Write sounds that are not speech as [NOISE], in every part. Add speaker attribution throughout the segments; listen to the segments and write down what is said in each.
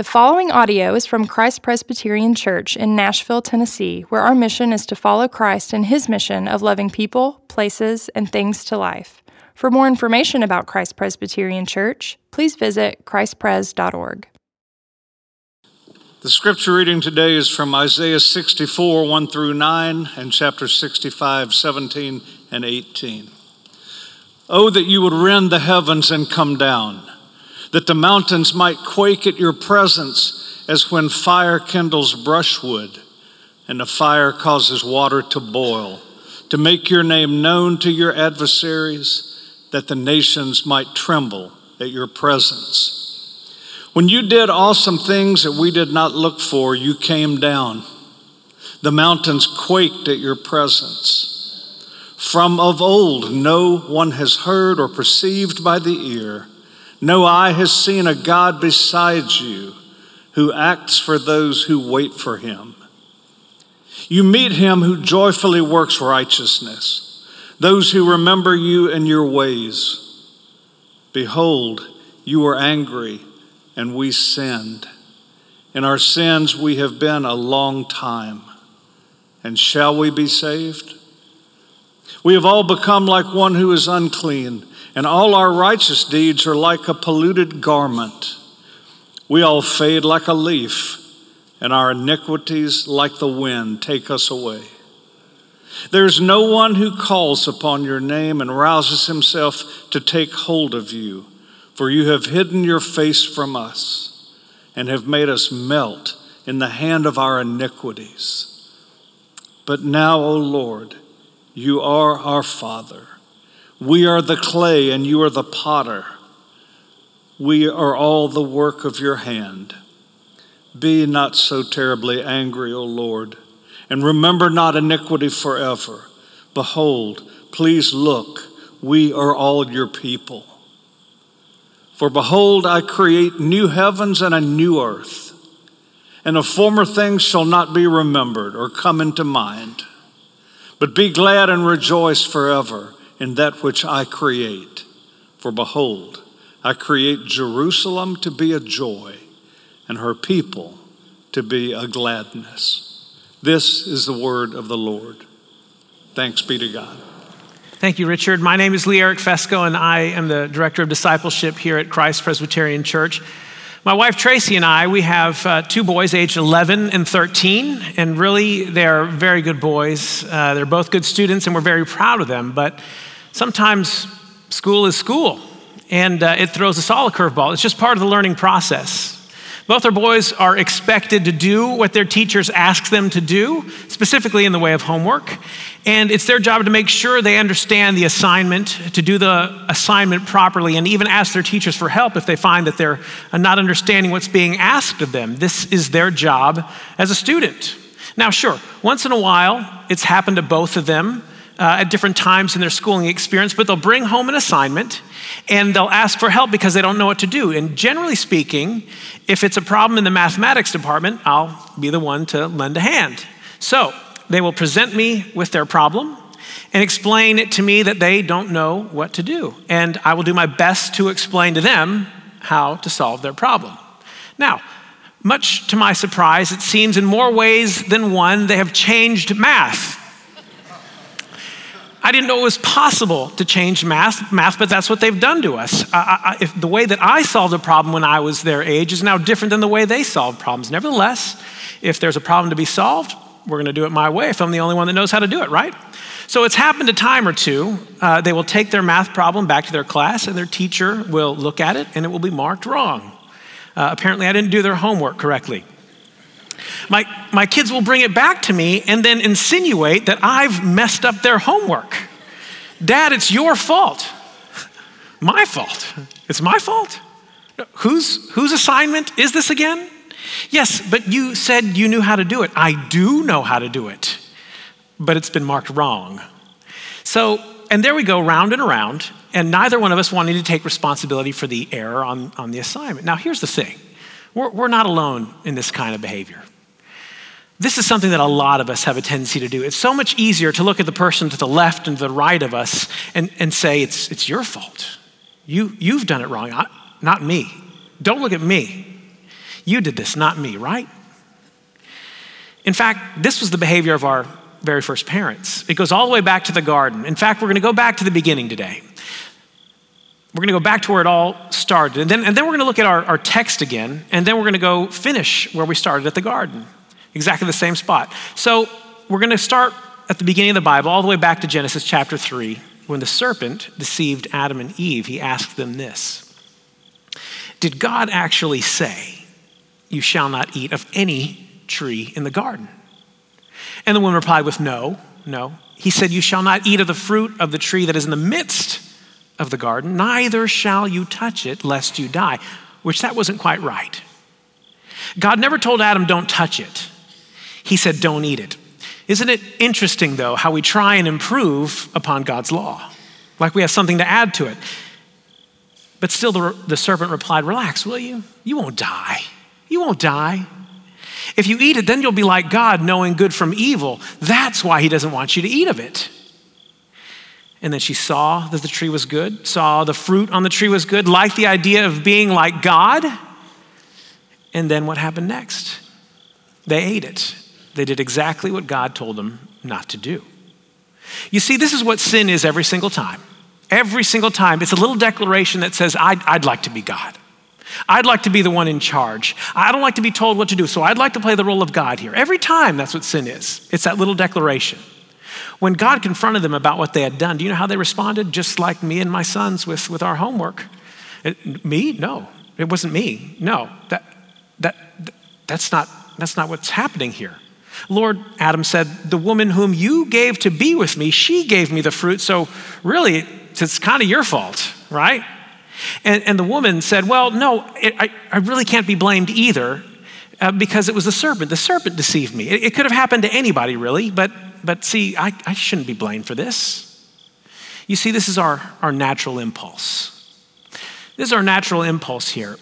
Speaker 1: The following audio is from Christ Presbyterian Church in Nashville, Tennessee, where our mission is to follow Christ in his mission of loving people, places, and things to life. For more information about Christ Presbyterian Church, please visit christpres.org.
Speaker 2: The scripture reading today is from Isaiah 64, 1 through 9, and chapter 65, 17 and 18. Oh, that you would rend the heavens and come down that the mountains might quake at your presence as when fire kindles brushwood and the fire causes water to boil, to make your name known to your adversaries, that the nations might tremble at your presence. When you did awesome things that we did not look for, you came down. The mountains quaked at your presence. From of old, no one has heard or perceived by the ear no eye has seen a God besides you who acts for those who wait for him. You meet him who joyfully works righteousness, those who remember you and your ways. Behold, you were angry and we sinned. In our sins we have been a long time. And shall we be saved? We have all become like one who is unclean and all our righteous deeds are like a polluted garment. We all fade like a leaf, and our iniquities, like the wind, take us away. There is no one who calls upon your name and rouses himself to take hold of you, for you have hidden your face from us and have made us melt in the hand of our iniquities. But now, O Lord, you are our Father. We are the clay and you are the potter. We are all the work of your hand. Be not so terribly angry, O Lord, and remember not iniquity forever. Behold, please look, we are all your people. For behold, I create new heavens and a new earth, and the former things shall not be remembered or come into mind. But be glad and rejoice forever in that which I create. For behold, I create Jerusalem to be a joy, and her people to be a gladness. This is the word of the Lord. Thanks be to God.
Speaker 3: Thank you, Richard. My name is Lee Eric Fesco, and I am the Director of Discipleship here at Christ Presbyterian Church. My wife Tracy and I, we have uh, two boys aged 11 and 13, and really they're very good boys. Uh, they're both good students, and we're very proud of them. But sometimes school is school, and uh, it throws us all a curveball. It's just part of the learning process. Both our boys are expected to do what their teachers ask them to do, specifically in the way of homework. And it's their job to make sure they understand the assignment, to do the assignment properly, and even ask their teachers for help if they find that they're not understanding what's being asked of them. This is their job as a student. Now, sure, once in a while, it's happened to both of them uh, at different times in their schooling experience, but they'll bring home an assignment and they'll ask for help because they don't know what to do. And generally speaking, if it's a problem in the mathematics department, I'll be the one to lend a hand. So they will present me with their problem and explain it to me that they don't know what to do. And I will do my best to explain to them how to solve their problem. Now, much to my surprise, it seems in more ways than one, they have changed math. I didn't know it was possible to change math, math but that's what they've done to us. I, I, if the way that I solved a problem when I was their age is now different than the way they solve problems. Nevertheless, if there's a problem to be solved, we're going to do it my way if I'm the only one that knows how to do it, right? So it's happened a time or two. Uh, they will take their math problem back to their class, and their teacher will look at it, and it will be marked wrong. Uh, apparently, I didn't do their homework correctly. My, my kids will bring it back to me and then insinuate that I've messed up their homework. Dad, it's your fault. My fault. It's my fault. Whose, whose assignment is this again? Yes, but you said you knew how to do it. I do know how to do it, but it's been marked wrong. So, and there we go, round and around, and neither one of us wanting to take responsibility for the error on, on the assignment. Now, here's the thing we're, we're not alone in this kind of behavior. This is something that a lot of us have a tendency to do. It's so much easier to look at the person to the left and to the right of us and, and say, it's, it's your fault. You, you've done it wrong, not me. Don't look at me. You did this, not me, right? In fact, this was the behavior of our very first parents. It goes all the way back to the garden. In fact, we're going to go back to the beginning today. We're going to go back to where it all started. And then, and then we're going to look at our, our text again, and then we're going to go finish where we started at the garden, exactly the same spot. So we're going to start at the beginning of the Bible, all the way back to Genesis chapter 3, when the serpent deceived Adam and Eve. He asked them this Did God actually say, You shall not eat of any tree in the garden? And the woman replied with, No, no. He said, You shall not eat of the fruit of the tree that is in the midst of the garden, neither shall you touch it, lest you die, which that wasn't quite right. God never told Adam, don't touch it. He said, don't eat it. Isn't it interesting, though, how we try and improve upon God's law? Like we have something to add to it. But still, the, the serpent replied, Relax, will you? You won't die. You won't die. If you eat it, then you'll be like God, knowing good from evil. That's why he doesn't want you to eat of it. And then she saw that the tree was good, saw the fruit on the tree was good, liked the idea of being like God. And then what happened next? They ate it. They did exactly what God told them not to do. You see, this is what sin is every single time. Every single time. It's a little declaration that says, I'd, I'd like to be God. I'd like to be the one in charge. I don't like to be told what to do, so I'd like to play the role of God here. Every time, that's what sin is. It's that little declaration. When God confronted them about what they had done, do you know how they responded? Just like me and my sons with, with our homework. It, me? No. It wasn't me. No. That, that, that's, not, that's not what's happening here. Lord, Adam said, The woman whom you gave to be with me, she gave me the fruit. So really, it's kind of your fault, right? And, and the woman said, Well, no, it, I, I really can't be blamed either uh, because it was the serpent. The serpent deceived me. It, it could have happened to anybody, really, but but see, I, I shouldn't be blamed for this. You see, this is our, our natural impulse. This is our natural impulse here.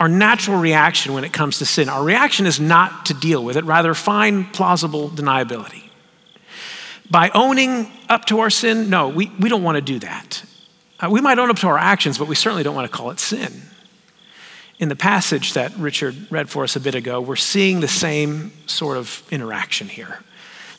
Speaker 3: Our natural reaction when it comes to sin. Our reaction is not to deal with it, rather, find plausible deniability. By owning up to our sin, no, we, we don't want to do that. Uh, we might own up to our actions, but we certainly don't want to call it sin. In the passage that Richard read for us a bit ago, we're seeing the same sort of interaction here.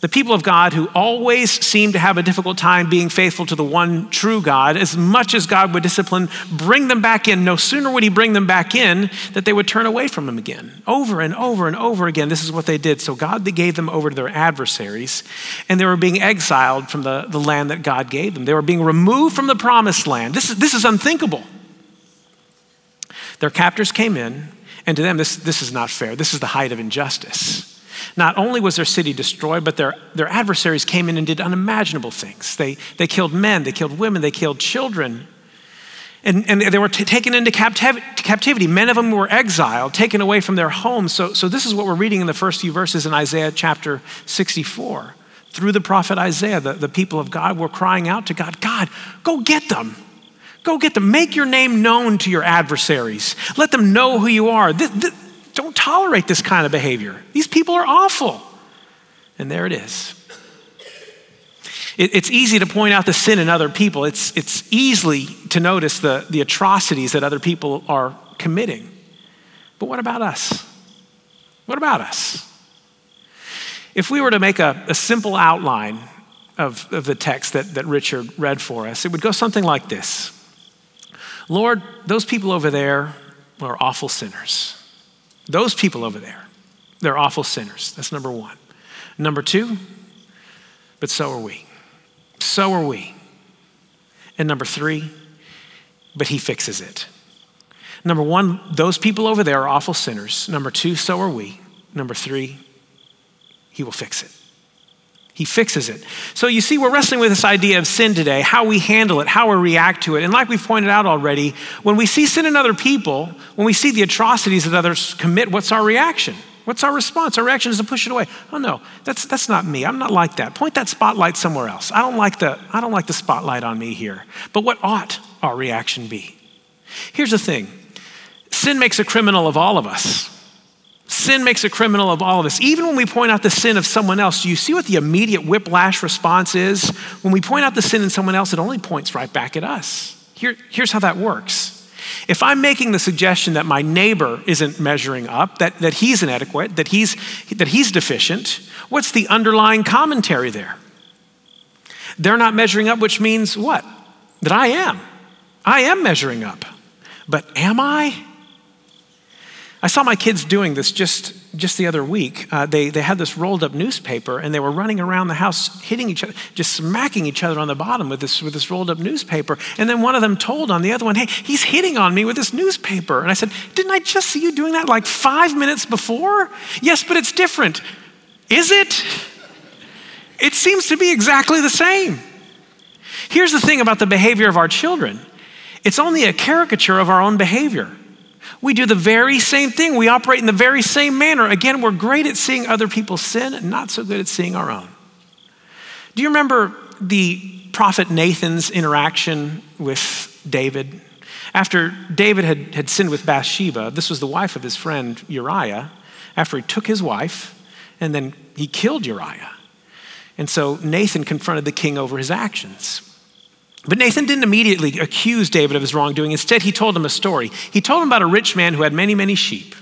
Speaker 3: The people of God who always seem to have a difficult time being faithful to the one true God, as much as God would discipline, bring them back in. No sooner would He bring them back in that they would turn away from Him again. Over and over and over again, this is what they did. So God gave them over to their adversaries, and they were being exiled from the, the land that God gave them. They were being removed from the promised land. This is, this is unthinkable. Their captors came in, and to them, this, this is not fair. This is the height of injustice. Not only was their city destroyed, but their, their adversaries came in and did unimaginable things. They, they killed men, they killed women, they killed children. And, and they were t- taken into captivity. Many of them were exiled, taken away from their homes. So, so, this is what we're reading in the first few verses in Isaiah chapter 64. Through the prophet Isaiah, the, the people of God were crying out to God God, go get them. Go get them. Make your name known to your adversaries. Let them know who you are. This, this, don't tolerate this kind of behavior. These people are awful. And there it is. It, it's easy to point out the sin in other people, it's, it's easily to notice the, the atrocities that other people are committing. But what about us? What about us? If we were to make a, a simple outline of, of the text that, that Richard read for us, it would go something like this Lord, those people over there are awful sinners. Those people over there, they're awful sinners. That's number one. Number two, but so are we. So are we. And number three, but he fixes it. Number one, those people over there are awful sinners. Number two, so are we. Number three, he will fix it. He fixes it. So you see, we're wrestling with this idea of sin today, how we handle it, how we react to it. And like we've pointed out already, when we see sin in other people, when we see the atrocities that others commit, what's our reaction? What's our response? Our reaction is to push it away. Oh no, that's, that's not me. I'm not like that. Point that spotlight somewhere else. I don't, like the, I don't like the spotlight on me here. But what ought our reaction be? Here's the thing sin makes a criminal of all of us. Sin makes a criminal of all of us. Even when we point out the sin of someone else, do you see what the immediate whiplash response is? When we point out the sin in someone else, it only points right back at us. Here, here's how that works If I'm making the suggestion that my neighbor isn't measuring up, that, that he's inadequate, that he's, that he's deficient, what's the underlying commentary there? They're not measuring up, which means what? That I am. I am measuring up. But am I? I saw my kids doing this just, just the other week. Uh, they, they had this rolled up newspaper and they were running around the house, hitting each other, just smacking each other on the bottom with this, with this rolled up newspaper. And then one of them told on the other one, Hey, he's hitting on me with this newspaper. And I said, Didn't I just see you doing that like five minutes before? Yes, but it's different. Is it? [LAUGHS] It seems to be exactly the same. Here's the thing about the behavior of our children it's only a caricature of our own behavior. We do the very same thing. We operate in the very same manner. Again, we're great at seeing other people's sin and not so good at seeing our own. Do you remember the prophet Nathan's interaction with David? After David had, had sinned with Bathsheba, this was the wife of his friend Uriah, after he took his wife and then he killed Uriah. And so Nathan confronted the king over his actions. But Nathan didn't immediately accuse David of his wrongdoing. Instead, he told him a story. He told him about a rich man who had many, many sheep.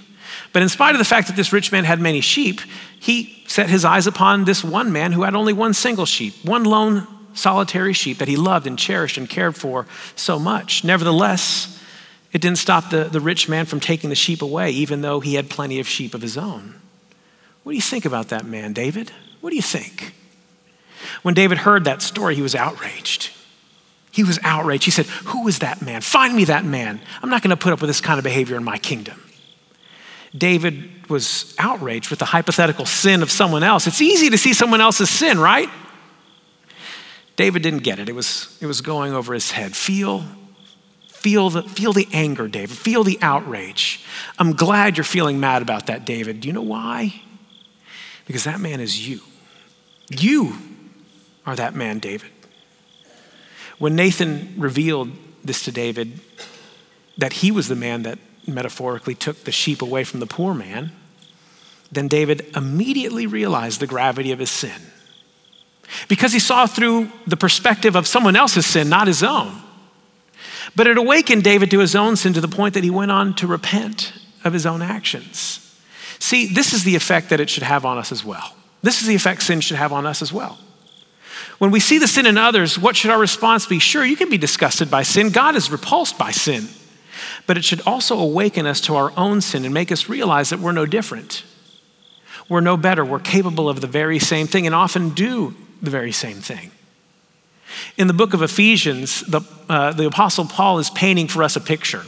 Speaker 3: But in spite of the fact that this rich man had many sheep, he set his eyes upon this one man who had only one single sheep, one lone solitary sheep that he loved and cherished and cared for so much. Nevertheless, it didn't stop the, the rich man from taking the sheep away, even though he had plenty of sheep of his own. What do you think about that man, David? What do you think? When David heard that story, he was outraged. He was outraged. He said, Who is that man? Find me that man. I'm not going to put up with this kind of behavior in my kingdom. David was outraged with the hypothetical sin of someone else. It's easy to see someone else's sin, right? David didn't get it. It was, it was going over his head. Feel, feel, the, feel the anger, David. Feel the outrage. I'm glad you're feeling mad about that, David. Do you know why? Because that man is you. You are that man, David. When Nathan revealed this to David, that he was the man that metaphorically took the sheep away from the poor man, then David immediately realized the gravity of his sin. Because he saw through the perspective of someone else's sin, not his own. But it awakened David to his own sin to the point that he went on to repent of his own actions. See, this is the effect that it should have on us as well. This is the effect sin should have on us as well. When we see the sin in others, what should our response be? Sure, you can be disgusted by sin. God is repulsed by sin. But it should also awaken us to our own sin and make us realize that we're no different. We're no better. We're capable of the very same thing and often do the very same thing. In the book of Ephesians, the, uh, the Apostle Paul is painting for us a picture.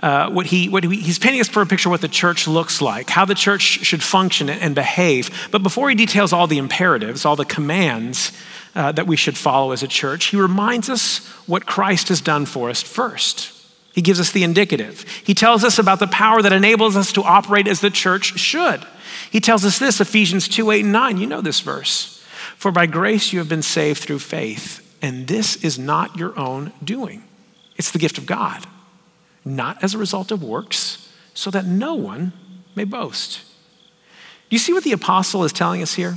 Speaker 3: Uh, what he, what he, he's painting us for a picture of what the church looks like, how the church should function and behave. But before he details all the imperatives, all the commands, uh, that we should follow as a church, he reminds us what Christ has done for us first. He gives us the indicative. He tells us about the power that enables us to operate as the church should. He tells us this, Ephesians 2 8 and 9. You know this verse. For by grace you have been saved through faith, and this is not your own doing. It's the gift of God, not as a result of works, so that no one may boast. Do you see what the apostle is telling us here?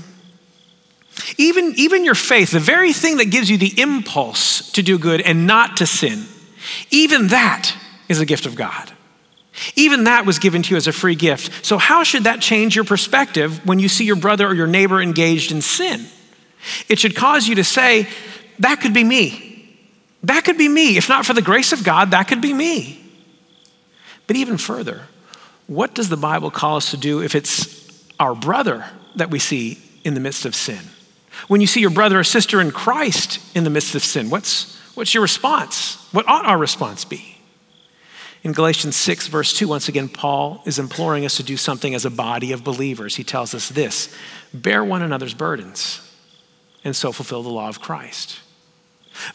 Speaker 3: Even, even your faith, the very thing that gives you the impulse to do good and not to sin, even that is a gift of God. Even that was given to you as a free gift. So, how should that change your perspective when you see your brother or your neighbor engaged in sin? It should cause you to say, That could be me. That could be me. If not for the grace of God, that could be me. But even further, what does the Bible call us to do if it's our brother that we see in the midst of sin? When you see your brother or sister in Christ in the midst of sin, what's, what's your response? What ought our response be? In Galatians 6, verse 2, once again, Paul is imploring us to do something as a body of believers. He tells us this bear one another's burdens and so fulfill the law of Christ.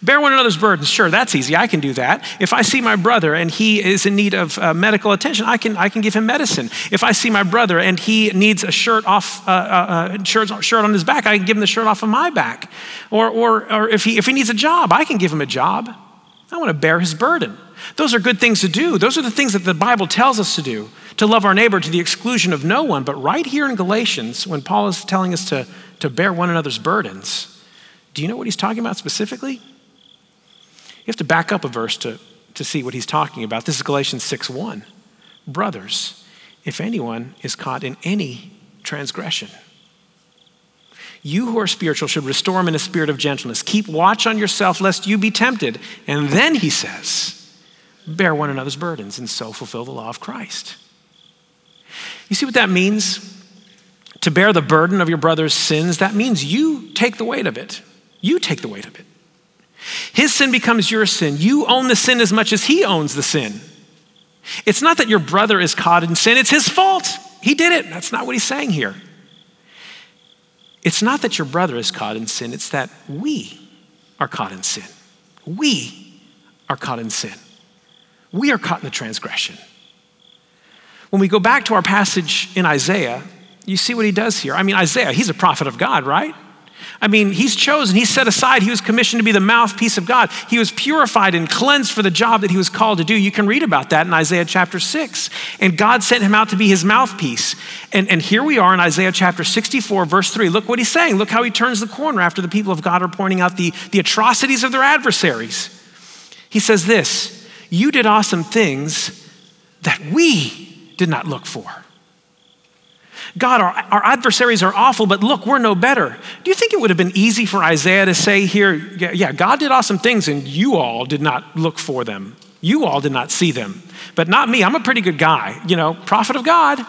Speaker 3: Bear one another's burdens. Sure, that's easy. I can do that. If I see my brother and he is in need of uh, medical attention, I can, I can give him medicine. If I see my brother and he needs a shirt off, uh, uh, uh, shirt, shirt on his back, I can give him the shirt off of my back. Or, or, or if, he, if he needs a job, I can give him a job. I want to bear his burden. Those are good things to do. Those are the things that the Bible tells us to do, to love our neighbor to the exclusion of no one. But right here in Galatians, when Paul is telling us to, to bear one another's burdens, do you know what he's talking about specifically? You have to back up a verse to to see what he's talking about. This is Galatians 6 1. Brothers, if anyone is caught in any transgression, you who are spiritual should restore him in a spirit of gentleness. Keep watch on yourself lest you be tempted. And then he says, bear one another's burdens and so fulfill the law of Christ. You see what that means? To bear the burden of your brother's sins, that means you take the weight of it. You take the weight of it. His sin becomes your sin. You own the sin as much as he owns the sin. It's not that your brother is caught in sin, it's his fault. He did it. That's not what he's saying here. It's not that your brother is caught in sin, it's that we are caught in sin. We are caught in sin. We are caught in the transgression. When we go back to our passage in Isaiah, you see what he does here. I mean, Isaiah, he's a prophet of God, right? I mean, he's chosen, he's set aside, he was commissioned to be the mouthpiece of God. He was purified and cleansed for the job that he was called to do. You can read about that in Isaiah chapter 6. And God sent him out to be his mouthpiece. And, and here we are in Isaiah chapter 64, verse 3. Look what he's saying. Look how he turns the corner after the people of God are pointing out the, the atrocities of their adversaries. He says this You did awesome things that we did not look for. God, our, our adversaries are awful, but look, we're no better. Do you think it would have been easy for Isaiah to say here, yeah, God did awesome things and you all did not look for them? You all did not see them, but not me. I'm a pretty good guy, you know, prophet of God.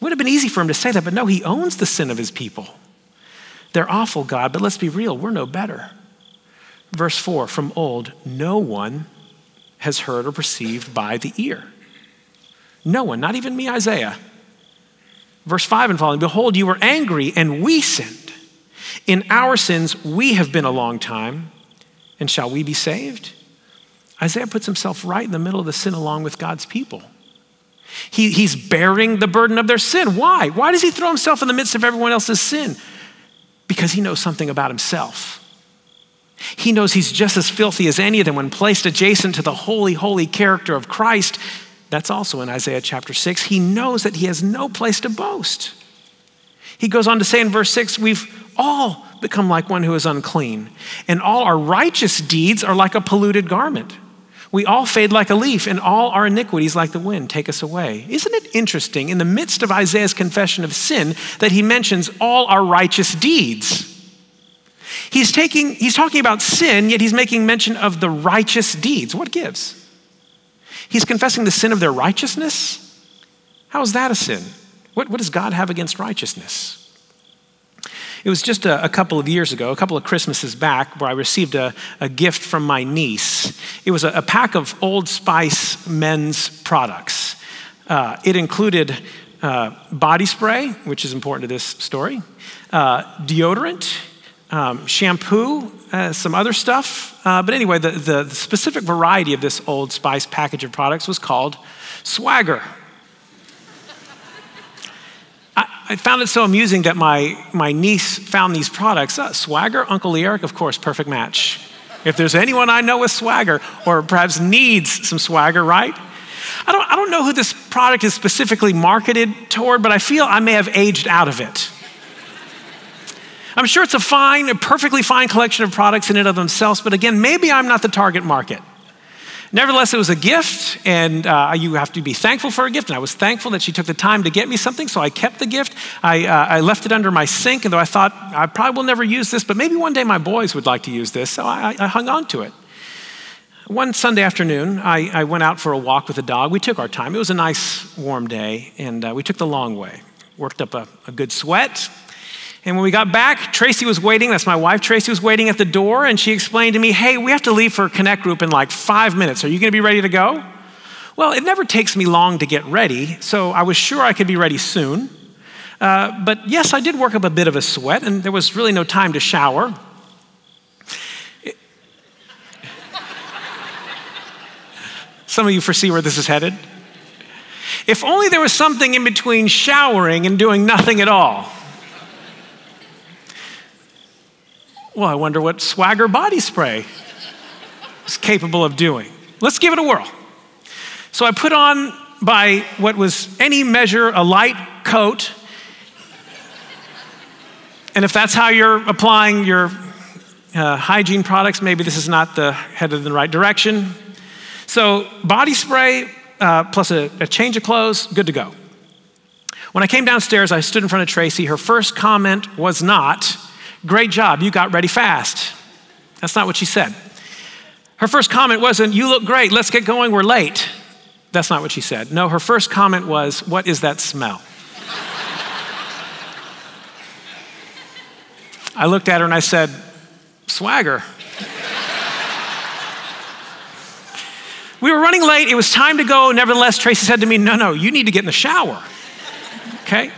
Speaker 3: Would have been easy for him to say that, but no, he owns the sin of his people. They're awful, God, but let's be real, we're no better. Verse 4 From old, no one has heard or perceived by the ear. No one, not even me, Isaiah. Verse 5 and following Behold, you were angry, and we sinned. In our sins, we have been a long time, and shall we be saved? Isaiah puts himself right in the middle of the sin along with God's people. He, he's bearing the burden of their sin. Why? Why does he throw himself in the midst of everyone else's sin? Because he knows something about himself. He knows he's just as filthy as any of them when placed adjacent to the holy, holy character of Christ. That's also in Isaiah chapter 6. He knows that he has no place to boast. He goes on to say in verse 6 We've all become like one who is unclean, and all our righteous deeds are like a polluted garment. We all fade like a leaf, and all our iniquities, like the wind, take us away. Isn't it interesting, in the midst of Isaiah's confession of sin, that he mentions all our righteous deeds? He's, taking, he's talking about sin, yet he's making mention of the righteous deeds. What gives? He's confessing the sin of their righteousness? How is that a sin? What, what does God have against righteousness? It was just a, a, couple of years ago, a couple of Christmases back, where I received a, a gift from my niece. It was a, a pack of Old Spice men's products. Uh, it included uh, body spray, which is important to this story, uh, deodorant, um, shampoo, uh, some other stuff. Uh, but anyway, the, the, the, specific variety of this Old Spice package of products was called Swagger. I, found it so amusing that my, my niece found these products. Uh, swagger, Uncle Eric, of course, perfect match. If there's anyone I know with swagger, or perhaps needs some swagger, right? I don't, I don't know who this product is specifically marketed toward, but I feel I may have aged out of it. I'm sure it's a fine, a perfectly fine collection of products in and of themselves, but again, maybe I'm not the target market. Nevertheless, it was a gift, and uh, you have to be thankful for a gift. And I was thankful that she took the time to get me something, so I kept the gift. I, uh, I left it under my sink, and though I thought I probably will never use this, but maybe one day my boys would like to use this, so I, I hung on to it. One Sunday afternoon, I, I, went out for a walk with the dog. We took our time. It was a nice, warm day, and uh, we took the long way. Worked up a, a good sweat, and when we got back, Tracy was waiting. That's my wife. Tracy was waiting at the door, and she explained to me, Hey, we have to leave for Connect group in like five minutes. Are you going to be ready to go? Well, it never takes me long to get ready, so I was sure I could be ready soon. Uh, but yes, I did work up a bit of a sweat, and there was really no time to shower. Some of you foresee where this is headed. If only there was something in between showering and doing nothing at all. Well, I wonder what Swagger body spray is capable of doing. Let's give it a whirl. So I put on, by what was any measure, a light coat. And if that's how you're applying your Uh, hygiene products, maybe this is not the headed in the right direction. So, body spray uh, plus a, a change of clothes, good to go. When I came downstairs, I stood in front of Tracy. Her first comment was not, Great job, you got ready fast. That's not what she said. Her first comment wasn't, You look great, let's get going, we're late. That's not what she said. No, her first comment was, What is that smell? I looked at her and I said, Swagger. we were running late. It was time to go. Nevertheless, Tracy said to me, No, no, you need to get in the shower. Okay?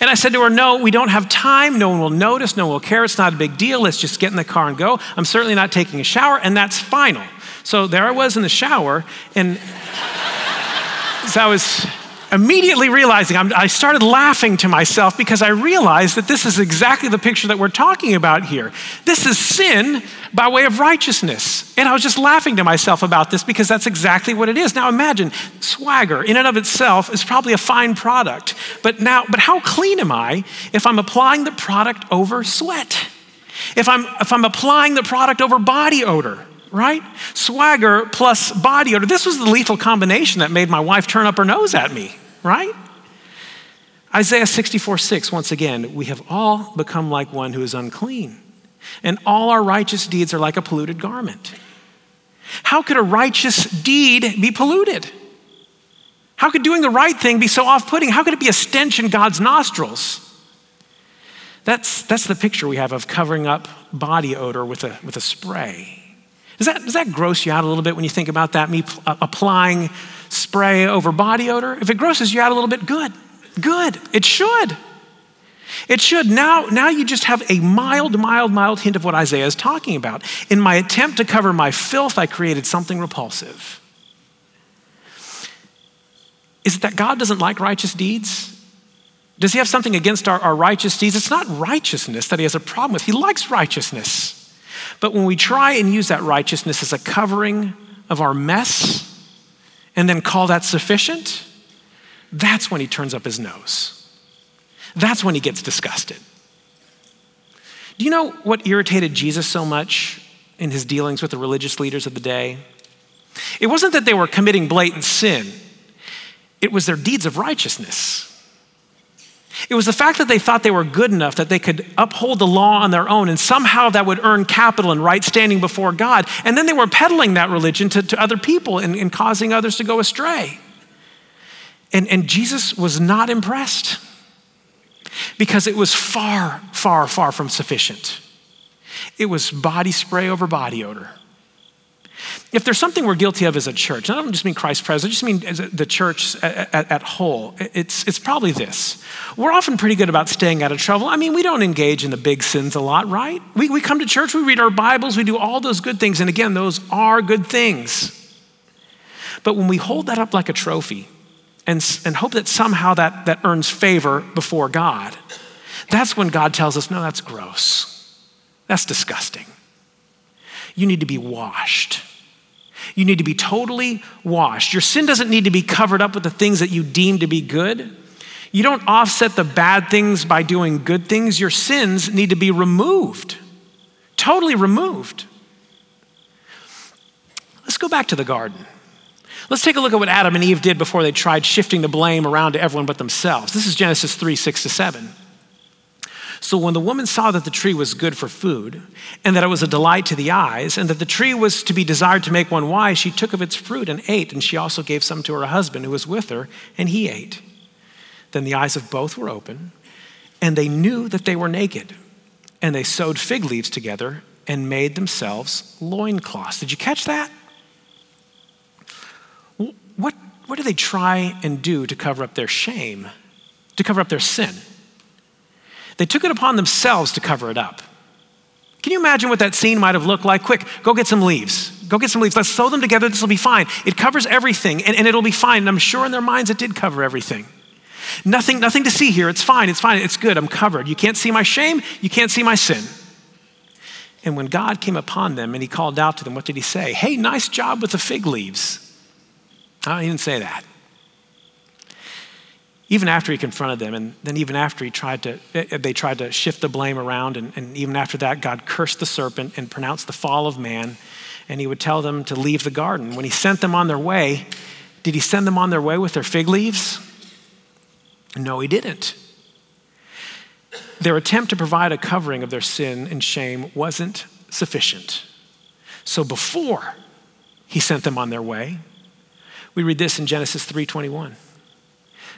Speaker 3: And I said to her, No, we don't have time. No one will notice. No one will care. It's not a big deal. Let's just get in the car and go. I'm certainly not taking a shower, and that's final. So there I was in the shower, and [LAUGHS] so I was immediately realizing, I'm, i started laughing to myself because I realized that this is exactly the picture that we're talking about here. This is sin by way of righteousness. And I was just laughing to myself about this because that's exactly what it is. Now imagine swagger in and of itself is probably a fine product. But now, but how clean am I if I'm applying the product over sweat? If I'm, if I'm applying the product over body odor? right? Swagger plus body odor. This was the lethal combination that made my wife turn up her nose at me, right? Isaiah 64 6, once again, we have all become like one who is unclean, and all our righteous deeds are like a polluted garment. How could a righteous deed be polluted? How could doing the right thing be so off putting? How could it be a stench in God's nostrils? That's, that's the picture we have of covering up body odor with a, with a spray. Does that, does that gross you out a little bit when you think about that? Me uh, applying spray over body odor? If it grosses you out a little bit, good. Good. It should. It should. Now, now you just have a mild, mild, mild hint of what Isaiah is talking about. In my attempt to cover my filth, I created something repulsive. Is it that God doesn't like righteous deeds? Does he have something against our, our righteous deeds? It's not righteousness that he has a problem with. He likes righteousness. But when we try and use that righteousness as a covering of our mess and then call that sufficient, that's when he turns up his nose. That's when he gets disgusted. Do you know what irritated Jesus so much in his dealings with the religious leaders of the day? It wasn't that they were committing blatant sin, it was their deeds of righteousness. It was the fact that they thought they were good enough that they could uphold the law on their own and somehow that would earn capital and right standing before God. And then they were peddling that religion to, to other people and, and causing others to go astray. And, and Jesus was not impressed because it was far, far, far from sufficient. It was body spray over body odor. If there's something we're guilty of as a church, and I don't just mean Christ Pres, I just mean the church at, at, at, whole, it's, it's probably this. We're often pretty good about staying out of trouble. I mean, we don't engage in the big sins a lot, right? We, we come to church, we read our Bibles, we do all those good things, and again, those are good things. But when we hold that up like a trophy and, and hope that somehow that, that earns favor before God, that's when God tells us, no, that's gross. That's disgusting. You need to be washed. You need to be totally washed. Your sin doesn't need to be covered up with the things that you deem to be good. You don't offset the bad things by doing good things. Your sins need to be removed, totally removed. Let's go back to the garden. Let's take a look at what Adam and Eve did before they tried shifting the blame around to everyone but themselves. This is Genesis 3 6 to 7. So when the woman saw that the tree was good for food, and that it was a delight to the eyes, and that the tree was to be desired to make one wise, she took of its fruit and ate, and she also gave some to her husband who was with her, and he ate. Then the eyes of both were open, and they knew that they were naked. And they sewed fig leaves together and made themselves loincloths. Did you catch that? What, what do they try and do to cover up their shame, to cover up their sin? They took it upon themselves to cover it up. Can you imagine what that scene might have looked like? Quick, go get some leaves. Go get some leaves. Let's sew them together. This will be fine. It covers everything, and, and it'll be fine. And I'm sure in their minds it did cover everything. Nothing, nothing to see here. It's fine. It's fine. It's good. I'm covered. You can't see my shame. You can't see my sin. And when God came upon them and he called out to them, what did he say? Hey, nice job with the fig leaves. He didn't say that. Even after he confronted them, and then even after he tried to, eh, they tried to shift the blame around, and, and even after that, God cursed the serpent and pronounced the fall of man, and he would tell them to leave the garden. When he sent them on their way, did he send them on their way with their fig leaves? No, he didn't. Their attempt to provide a covering of their sin and shame wasn't sufficient. So before he sent them on their way, we read this in Genesis 3:21.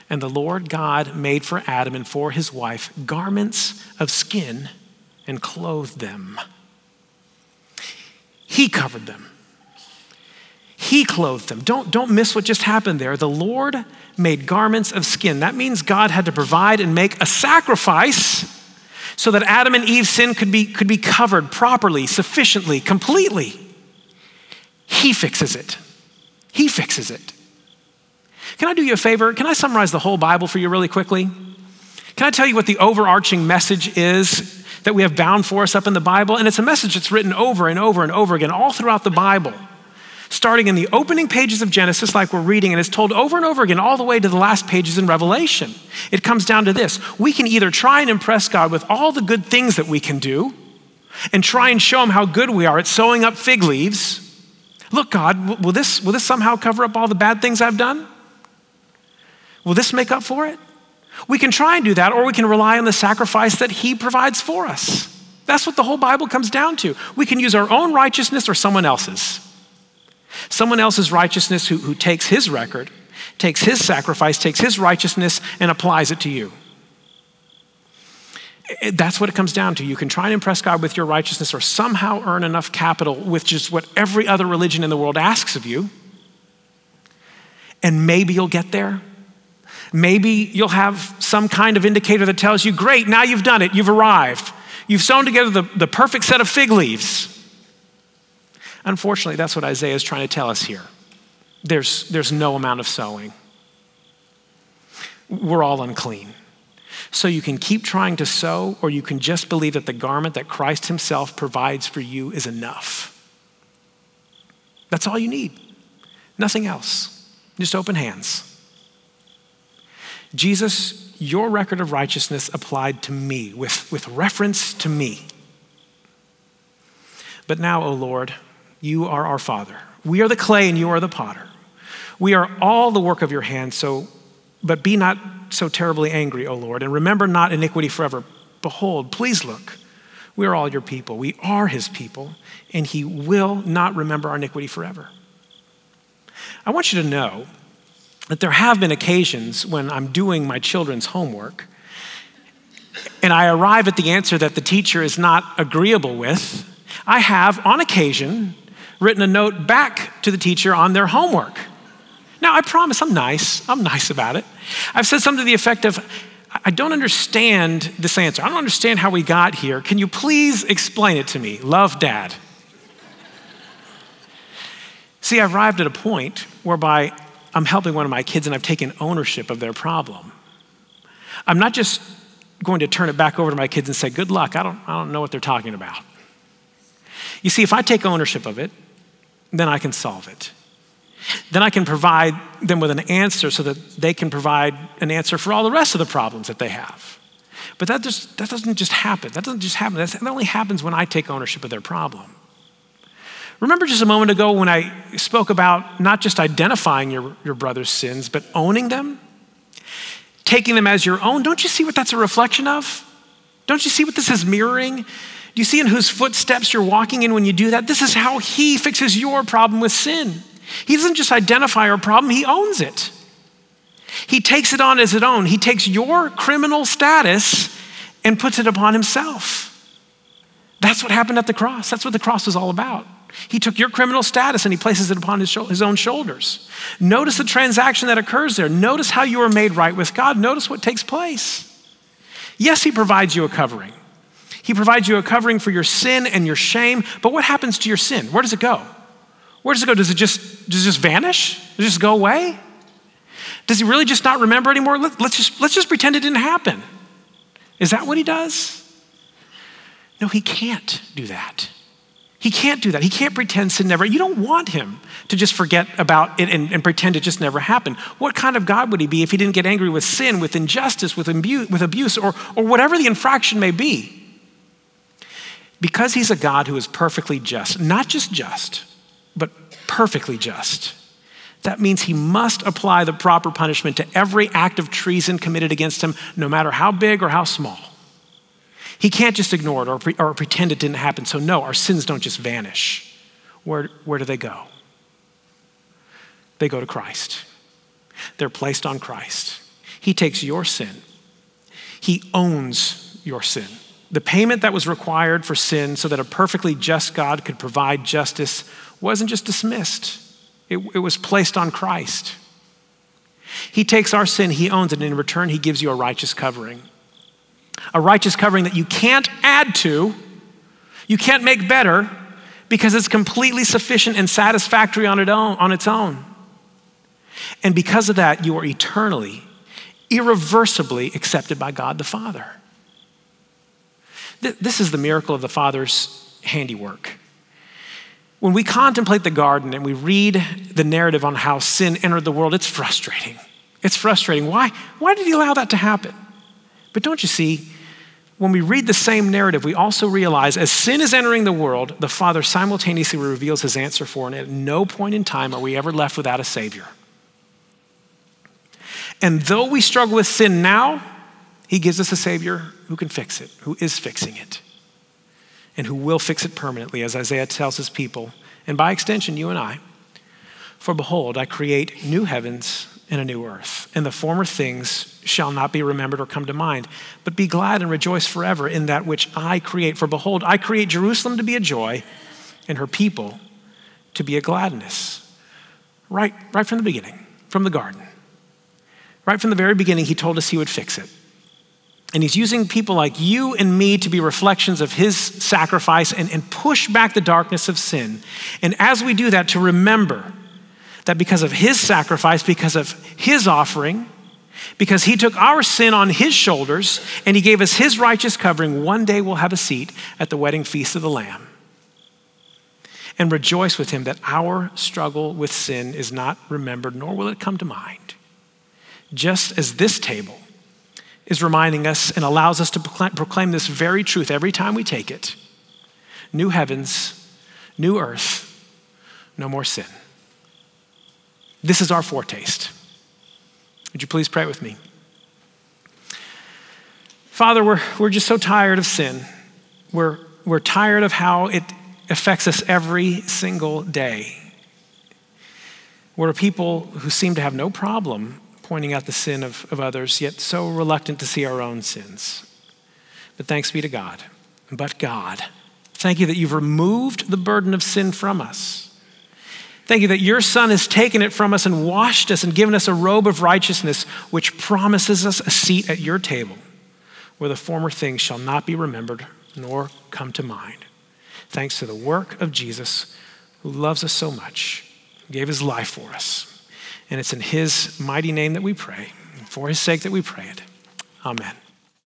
Speaker 3: And the Lord God made for Adam and for his wife garments of skin and clothed them. He covered them. He clothed them. Don't, don't miss what just happened there. The Lord made garments of skin. That means God had to provide and make a sacrifice so that Adam and Eve's sin could be, could be covered properly, sufficiently, completely. He fixes it. He fixes it. Can I do you a favor? Can I summarize the whole Bible for you really quickly? Can I tell you what the overarching message is that we have bound for us up in the Bible? And it's a message that's written over and over and over again, all throughout the Bible. Starting in the opening pages of Genesis, like we're reading, and it's told over and over again, all the way to the last pages in Revelation. It comes down to this we can either try and impress God with all the good things that we can do and try and show Him how good we are at sewing up fig leaves. Look, God, will this, will this somehow cover up all the bad things I've done? Will this make up for it? We can try and do that, or we can rely on the sacrifice that He provides for us. That's what the whole Bible comes down to. We can use our own righteousness or someone else's. Someone else's righteousness who, who takes His record, takes His sacrifice, takes His righteousness, and applies it to you. That's what it comes down to. You can try and impress God with your righteousness or somehow earn enough capital with just what every other religion in the world asks of you. And maybe you'll get there. Maybe you'll have some kind of indicator that tells you, great, now you've done it, you've arrived. You've sewn together the, the perfect set of fig leaves. Unfortunately, that's what Isaiah is trying to tell us here. There's, there's no amount of sewing. We're all unclean. So you can keep trying to sew, or you can just believe that the garment that Christ Himself provides for you is enough. That's all you need. Nothing else. Just open hands. Jesus, your record of righteousness applied to me with, with reference to me. But now, O oh Lord, you are our Father. We are the clay and you are the potter. We are all the work of your hands, so but be not so terribly angry, O Lord, and remember not iniquity forever. Behold, please look. We are all your people. We are his people, and he will not remember our iniquity forever. I want you to know that there have been occasions when I'm doing my children's homework and I arrive at the answer that the teacher is not agreeable with. I have, on occasion, written a note back to the teacher on their homework. Now, I promise I'm nice. I'm nice about it. I've said something to the effect of, I don't understand this answer. I don't understand how we got here. Can you please explain it to me? Love, Dad. See, I've arrived at a point whereby I'm helping one of my kids and I've taken ownership of their problem. I'm not just going to turn it back over to my kids and say, Good luck, I don't, I don't know what they're talking about. You see, if I take ownership of it, then I can solve it. Then I can provide them with an answer so that they can provide an answer for all the rest of the problems that they have. But that, just, that doesn't just happen. That doesn't just happen. that only happens when I take ownership of their problem. Remember just a moment ago when I spoke about not just identifying your, your brother's sins, but owning them? Taking them as your own. Don't you see what that's a reflection of? Don't you see what this is mirroring? Do you see in whose footsteps you're walking in when you do that? This is how he fixes your problem with sin. He doesn't just identify our problem, he owns it. He takes it on as his own. He takes your criminal status and puts it upon himself. That's what happened at the cross. That's what the cross was all about. He took your criminal status and he places it upon his, his own shoulders. Notice the transaction that occurs there. Notice how you are made right with God. Notice what takes place. Yes, he provides you a covering. He provides you a covering for your sin and your shame, but what happens to your sin? Where does it go? Where does it go? Does it just, does it just vanish? Does it just go away? Does he really just not remember anymore? Let, let's, just, let's just pretend it didn't happen. Is that what he does? No, he can't do that. He can't do that. He can't pretend sin never. You don't want him to just forget about it and, and, pretend it just never happened. What kind of God would he be if he didn't get angry with sin, with injustice, with, imbu- with abuse, or, or whatever the infraction may be? Because he's a God who is perfectly just, not just just, but perfectly just. That means he must apply the proper punishment to every act of treason committed against him, no matter how big or how small. He can't just ignore it or, pre- or pretend it didn't happen. So, no, our sins don't just vanish. Where, where do they go? They go to Christ. They're placed on Christ. He takes your sin, He owns your sin. The payment that was required for sin so that a perfectly just God could provide justice wasn't just dismissed, it, it was placed on Christ. He takes our sin, He owns it, and in return, He gives you a righteous covering a righteous covering that you can't add to, you can't make better, because it's completely sufficient and satisfactory on, its own. And because of that, you are eternally, irreversibly accepted by God the Father. This is the miracle of the Father's handiwork. When we contemplate the garden and we read the narrative on how sin entered the world, it's frustrating. It's frustrating. Why? Why did he allow that to happen? But don't you see, when we read the same narrative, we also realize as sin is entering the world, the Father simultaneously reveals his answer for it. And at no point in time are we ever left without a Savior. And though we struggle with sin now, he gives us a Savior who can fix it, who is fixing it, and who will fix it permanently, as Isaiah tells his people, and by extension, you and I. For behold, I create new heavens and a new earth, and the former things shall not be remembered or come to mind. But be glad and rejoice forever in that which I create. For behold, I create Jerusalem to be a joy, and her people to be a gladness. Right, right from the beginning, from the garden. Right from the very beginning, he told us he would fix it. And he's using people like you and me to be reflections of his sacrifice and, and push back the darkness of sin. And as we do that, to remember that because of his sacrifice, because of his offering, because he took our sin on his shoulders and he gave us his righteous covering, one day we'll have a seat at the wedding feast of the Lamb. And rejoice with him that our struggle with sin is not remembered, nor will it come to mind. Just as this table is reminding us and allows us to proclaim this very truth every time we take it new heavens, new earth, no more sin. This is our foretaste. Would you please pray with me? Father, we're, we're just so tired of sin. We're, we're tired of how it affects us every single day. We're a people who seem to have no problem pointing out the sin of, of others, yet so reluctant to see our own sins. But thanks be to God. But God, thank you that you've removed the burden of sin from us. Thank you that your Son has taken it from us and washed us and given us a robe of righteousness, which promises us a seat at your table, where the former things shall not be remembered nor come to mind. Thanks to the work of Jesus, who loves us so much, gave his life for us. And it's in his mighty name that we pray, and for his sake that we pray it. Amen.